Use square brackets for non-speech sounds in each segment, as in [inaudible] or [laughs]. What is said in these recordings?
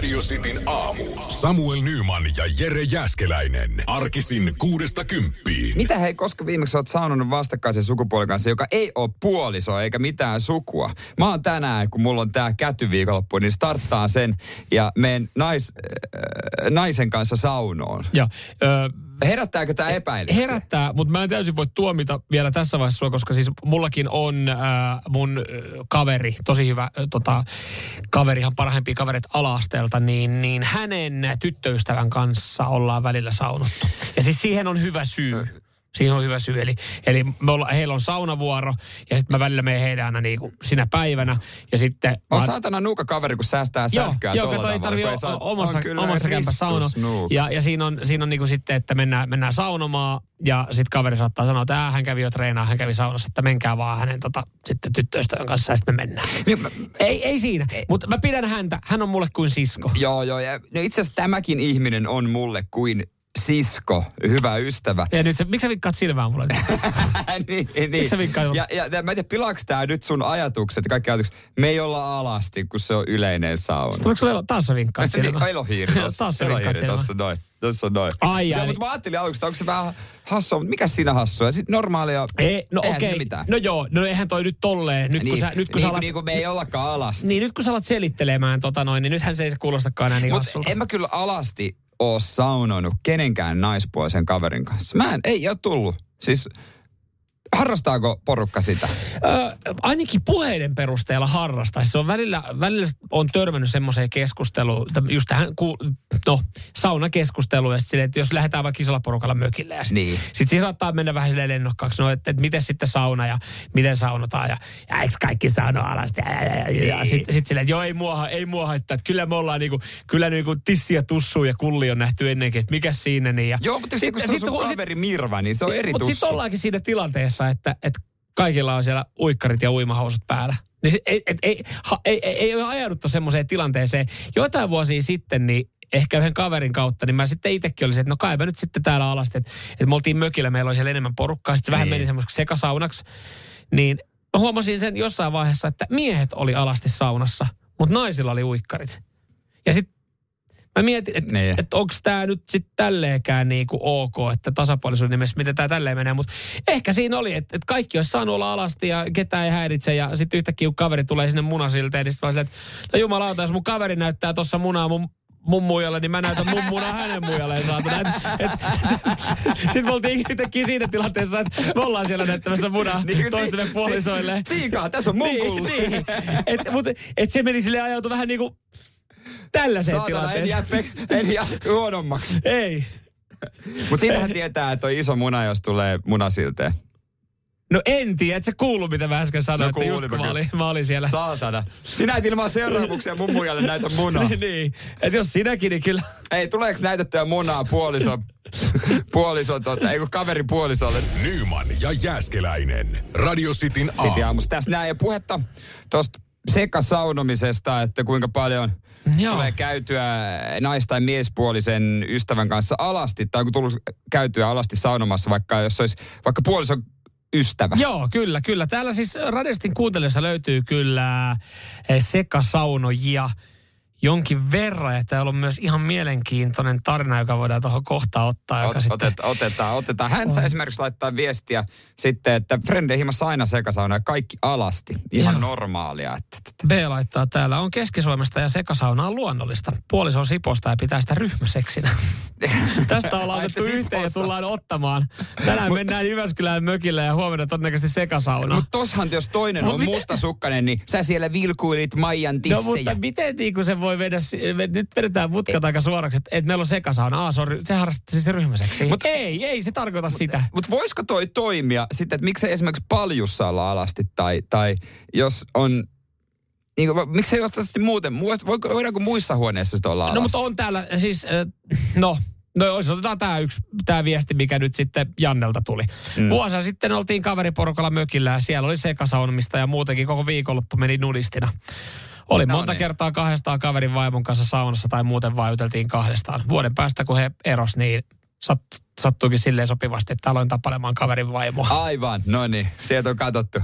Radio Cityn aamu. Samuel Nyman ja Jere Jäskeläinen. Arkisin kuudesta kymppiin. Mitä hei, koska viimeksi olet saanut vastakkaisen sukupuolen kanssa, joka ei ole puoliso eikä mitään sukua? Mä oon tänään, kun mulla on tää kätyviikonloppu, niin starttaa sen ja menen nais, äh, naisen kanssa saunoon. Ja, ö, Herättääkö tämä epäilyksiä? Herättää, mutta mä en täysin voi tuomita vielä tässä vaiheessa koska siis mullakin on äh, mun äh, kaveri, tosi hyvä äh, tota, kaverihan parhaimpia kavereita ala-asteelta, niin, niin hänen tyttöystävän kanssa ollaan välillä saunottu. Ja siis siihen on hyvä syy. Siinä on hyvä syy. Eli, eli me olla, heillä on saunavuoro ja sitten mä välillä menen heidän aina niinku sinä päivänä. Ja sitten... On mä- saatana nuuka kaveri, kun säästää sähköä Joo, kato, ei o- saa- omassa, omassa kämpässä ristusnuuka. Ja, ja siinä on, siinä on niinku sitten, että mennään, mennään saunomaan ja sitten kaveri saattaa sanoa, että "Ää, hän kävi jo treenaa, hän kävi saunassa, että menkää vaan hänen tota, sitten tyttöystävän kanssa ja sitten me mennään. Niin, mä- Ei, ei siinä, mutta mä pidän häntä, hän on mulle kuin sisko. Joo, joo. Ja, no itse asiassa tämäkin ihminen on mulle kuin sisko, hyvä ystävä. Ja nyt se, miksi sä vikkaat silmää mulle? [laughs] niin, niin. Miksi sä vinkkaat? ja, ja, ja, mä en tiedä, pilaaks tää nyt sun ajatukset, kaikki ajatukset. Me ei olla alasti, kun se on yleinen sauna. Tuleeko sulle taas sä vinkkaat niin, elohiiri tossa. taas sä vinkkaat silmää. tossa noin. Tossa noin. Ai, ja, ai. mutta mä ajattelin aluksi, että onko se vähän hassua, mutta mikä siinä hassua? Ja sit normaalia, Ei, no eihän okei. mitään. No joo, no eihän toi nyt tolleen. Nyt niin, kun sä, nyt kun niin, sä alat, niin kuin me ei ollakaan alasti. niin nyt kun sä alat selittelemään tota noin, niin nythän se ei se kuulostakaan enää niin Mutta hassulta. en mä kyllä alasti oo saunoinut kenenkään naispuolisen kaverin kanssa. Mä en, ei ole tullut. Siis harrastaako porukka sitä? Ö, ainakin puheiden perusteella harrastaisi. Se on välillä, välillä on törmännyt semmoiseen keskusteluun, just tähän, ku, no, saunakeskusteluun, ja sit silleen, että jos lähdetään vaikka isolla porukalla mökille, ja sitten Niin. sit siinä saattaa mennä vähän silleen lennokkaaksi, no, että, että miten sitten sauna, ja miten saunotaan, ja, ja eikö kaikki sauno alasti, ja, ja, ja, ja, ja sitten sit silleen, että joo, ei mua, ei mua haittaa, että kyllä me ollaan niinku, kyllä niinku tissi ja tussu ja kulli on nähty ennenkin, että mikä siinä, niin, ja Joo, mutta sitten kun se on sun kun- kaveri Mirva, niin se on eri mutta sitten ollaankin siinä tilanteessa, että, että kaikilla on siellä uikkarit ja uimahousut päällä. Niin se, ei, et, ei, ha, ei, ei, ei ole ajauduttu semmoiseen tilanteeseen. Joitain vuosia sitten, niin ehkä yhden kaverin kautta, niin mä sitten itsekin olisin, että no kai mä nyt sitten täällä alasti, että, että me oltiin mökillä, meillä oli siellä enemmän porukkaa, sitten se vähän Niin. meni semmoiseksi sekasaunaksi. Niin mä huomasin sen jossain vaiheessa, että miehet oli alasti saunassa, mutta naisilla oli uikkarit. Ja sitten mä mietin, että Niin. et onko tämä nyt sitten tälleenkään niinku ok, että tasapuolisuuden nimessä, miten tämä tälleen menee. Mutta ehkä siinä oli, että et kaikki olisi saanut olla alasti ja ketään ei häiritse. Ja sitten yhtäkkiä kun kaveri tulee sinne munasilteen, niin sitten vaan silleen, että no jumalauta, jos mun kaveri näyttää tuossa munaa mun mun muijalle, niin mä näytän mun munaa hänen muijalleen saatana. Et, et, [laughs] sitten me oltiin yhtäkkiä siinä tilanteessa, että me ollaan siellä näyttämässä munaa Niin, toistemme si- puolisoille. si- Siikaa, tässä on mun niin, niin. Et, mut, et se meni sille ajautui vähän niinku tällaiseen Saatana, en tilanteeseen. jää, pe- en jää huonommaksi. [laughs] Ei. Mutta siitähän tietää, että on iso muna, jos tulee munasilteen. No en tiedä, et sä kuulu mitä mä äsken sanoin, No että just kun mä mä olin, mä olin siellä. Saatana. Sinä et ilman seuraamuksia mun muijalle näitä munaa. [laughs] niin, niin. että jos sinäkin, niin kyllä. Ei, tuleeko näytettyä munaa puoliso, [laughs] puoliso, tota, ei kun kaveri puolisolle. Nyman ja Jääskeläinen. Radio Cityn Sitten aamu. aamussa tässä näin. Ja puhetta tuosta sekasaunomisesta, että kuinka paljon Joo. tulee käytyä nais- tai miespuolisen ystävän kanssa alasti, tai onko tullut käytyä alasti saunomassa, vaikka jos olisi vaikka puolison ystävä. Joo, kyllä, kyllä. Täällä siis Radistin kuuntelijoissa löytyy kyllä eh, sekasaunojia jonkin verran. Ja täällä on myös ihan mielenkiintoinen tarina, joka voidaan tuohon kohtaan ottaa. Ot, sitten, otetaan, otetaan, otetaan. Hän saa esimerkiksi laittaa viestiä sitten, että Frende himassa aina sekasauna ja kaikki alasti. Ihan Joo. normaalia. Että, että. B laittaa täällä, on Keski-Suomesta ja sekasauna on luonnollista. Puoliso on Siposta ja pitää sitä ryhmäseksinä. [laughs] Tästä ollaan otettu yhteen ja tullaan ottamaan. Tänään mennään Jyväskylään mökille ja huomenna todennäköisesti sekasauna. Mutta toshan, jos toinen No on miten- mustasukkainen, niin sä siellä vilkuilit Maijan No tissejä. mutta miten niin kuin se voi vedä, si- me- nyt vedetään mutkat aika suoraksi, että, että meillä on sekasauna. Aa, sorry, te harrastatte siis ryhmäseksi. Mut- Mutta ei, ei se tarkoita sitä. Mutta voisiko toi toimia sitten, että miksei esimerkiksi paljussa olla alasti tai, tai jos on, niin kuin, miksei ole muuten, voiko, voidaanko muissa huoneissa sitten olla alasti? No mutta on täällä siis, äh, no, No jos otetaan tämä yksi, tämä viesti, mikä nyt sitten Jannelta tuli. Mm. Vuosia sitten oltiin kaveriporukalla mökillä ja siellä oli sekasaunumista ja muutenkin koko viikonloppu meni nudistina. Oli No monta niin. kertaa kahdestaan kaverin vaimon kanssa saunassa tai muuten vaan juteltiin kahdestaan. Vuoden päästä, kun he eros, niin sat, sattuikin silleen sopivasti, että aloin tapailemaan kaverin vaimoa. Aivan, no niin, sieltä on katsottu.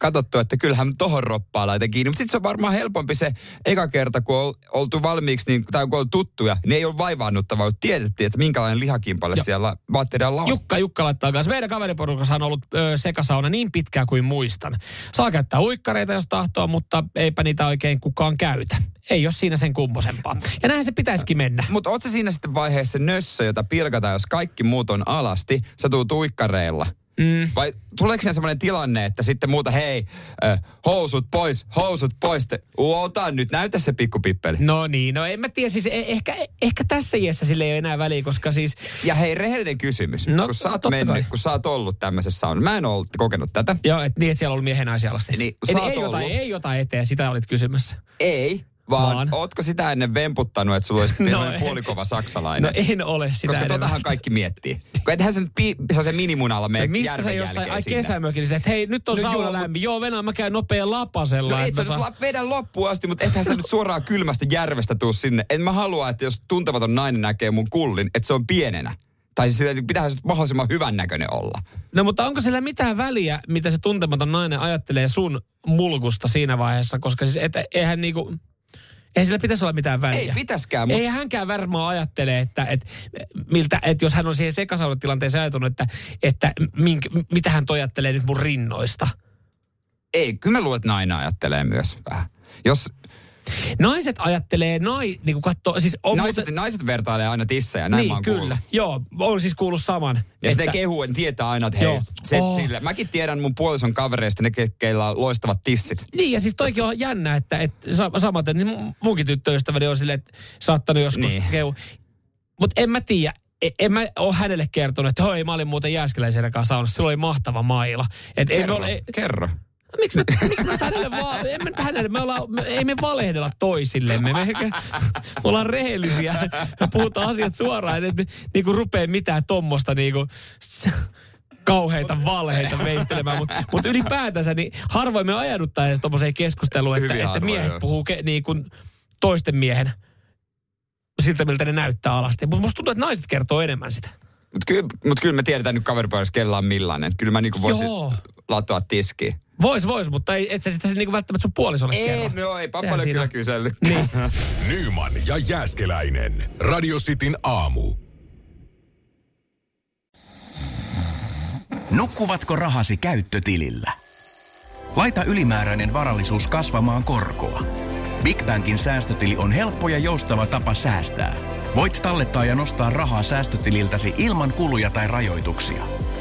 Katsottu, että kyllähän tohon roppaa laita kiinni. Mutta sitten se on varmaan helpompi se eka kerta, kun on oltu valmiiksi, niin, tai kun on tuttuja, niin ei ole vaivaannuttavaa, kun tiedettiin, että minkälainen lihakimpale Joo. siellä materiaalilla on. Jukka, Jukka laittaa kanssa. Meidän kaveriporukassa on ollut ö, sekasauna niin pitkään kuin muistan. Saa käyttää uikkareita, jos tahtoo, mutta eipä niitä oikein kukaan käytä. Ei ole siinä sen kummosempaa. Ja näin se pitäisikin mennä. Mutta oot siinä sitten vaiheessa nössö, jota pilkataan, jos kaikki muut on alasti, sä tuut uikkareilla? Mm. Vai tuleeko siinä semmoinen tilanne, että sitten muuta, hei, äh, housut pois, housut pois, te, ota nyt, näytä se pikkupippeli. No niin, no en mä tiedä, siis eh- ehkä, ehkä tässä iässä sille ei ole enää väliä, koska siis Ja hei, rehellinen kysymys. No, kun sä oot mennyt, kai. kun sä oot ollut tämmöisessä saunassa. Mä en ole kokenut tätä. Joo, et niin, että siellä on ollut miehen naisia alasti. Niin, Eli ei, jotain, ei jotain eteen, sitä olit kysymässä. Ei, vaan, Vaan? ootko sitä ennen vemputtanut, että sulla olisi [laughs] No puolikova saksalainen? No en ole sitä Koska enemmän. totahan kaikki miettii. Kun ethän sen, pi, se minimunalla mene No missä sä jossain, ai kesämökillä, että hei nyt on No sauna joo, mut- lämmin. Joo, Venäjä, mä käyn nopea lapasella. No et sä la- vedä loppuun asti, mutta ethän sä nyt suoraan kylmästä järvestä tuu sinne. En mä halua, että jos tuntematon nainen näkee mun kullin, että se on pienenä. Tai siis sillä pitää se mahdollisimman hyvän näköinen olla. No mutta onko sillä mitään väliä, mitä se tuntematon nainen ajattelee sun mulkusta siinä vaiheessa, koska siis et, eihän niinku, eihän sillä pitäisi olla mitään väliä. Ei pitäskään, mutta Ei hänkään varmaan ajattele, että, että, miltä, että jos hän on siihen sekasaunatilanteeseen ajatunut, että, että mink, mitä hän ajattelee nyt mun rinnoista. ei. Kyllä mä luulen, että nainen ajattelee myös vähän. Jos Naiset ajattelee, nai, niin kuin katsoo, siis on naiset, muuten, naiset vertailee aina tissejä, näin mä niin oon kyllä, kuullut. joo, on siis kuullut saman. Ja sitten kehu, en tietää aina, että hei, Joo. se, Oh. sille. Mäkin tiedän mun puolison kavereista, ne ke- keillä on loistavat tissit. Niin, ja siis toikin on jännä, että, että sa- samaten, niin mun- munkin tyttöystäväni on silleen, että saattanut joskus Niin. kehu. Mutta en mä tiedä, e- en mä ole hänelle kertonut, että hoi, mä olin muuten Jääskeläisen kanssa saunassa, sillä oli mahtava maila. Et Kerro, ole, ei, kerro. Miksi me, miksi me hänelle vaan, en me hänelle, me ollaan, me, ei me valehdella toisillemme, me, me ollaan rehellisiä, me puhutaan asiat suoraan, että niinku rupee mitään tommosta niinku, s- kauheita valheita veistelemään, mutta mut ylipäätänsä niin harvoin me ajauduttaa edes tommoseen keskusteluun, että, Hyvin että harvoin, miehet joo. puhuu ke, niin kuin toisten miehen siltä, miltä ne näyttää alasti. Mutta musta tuntuu, että naiset kertoo enemmän sitä. Mutta kyllä, mut kyllä me tiedetään nyt kaveripuolessa, kella on millainen. Kyllä mä niinku voisin Joo. latoa tiskiin. Vois, vois, mutta ei, et sä sitä niinku välttämättä sun puolisolle Ei, kerro. no ei siinä kyllä on. kysellyt. Niin. [laughs] Nyman ja Jääskeläinen. Radio Cityn aamu. Nukkuvatko rahasi käyttötilillä? Laita ylimääräinen varallisuus kasvamaan korkoa. Big Bankin säästötili on helppo ja joustava tapa säästää. Voit tallettaa ja nostaa rahaa säästötililtäsi ilman kuluja tai rajoituksia.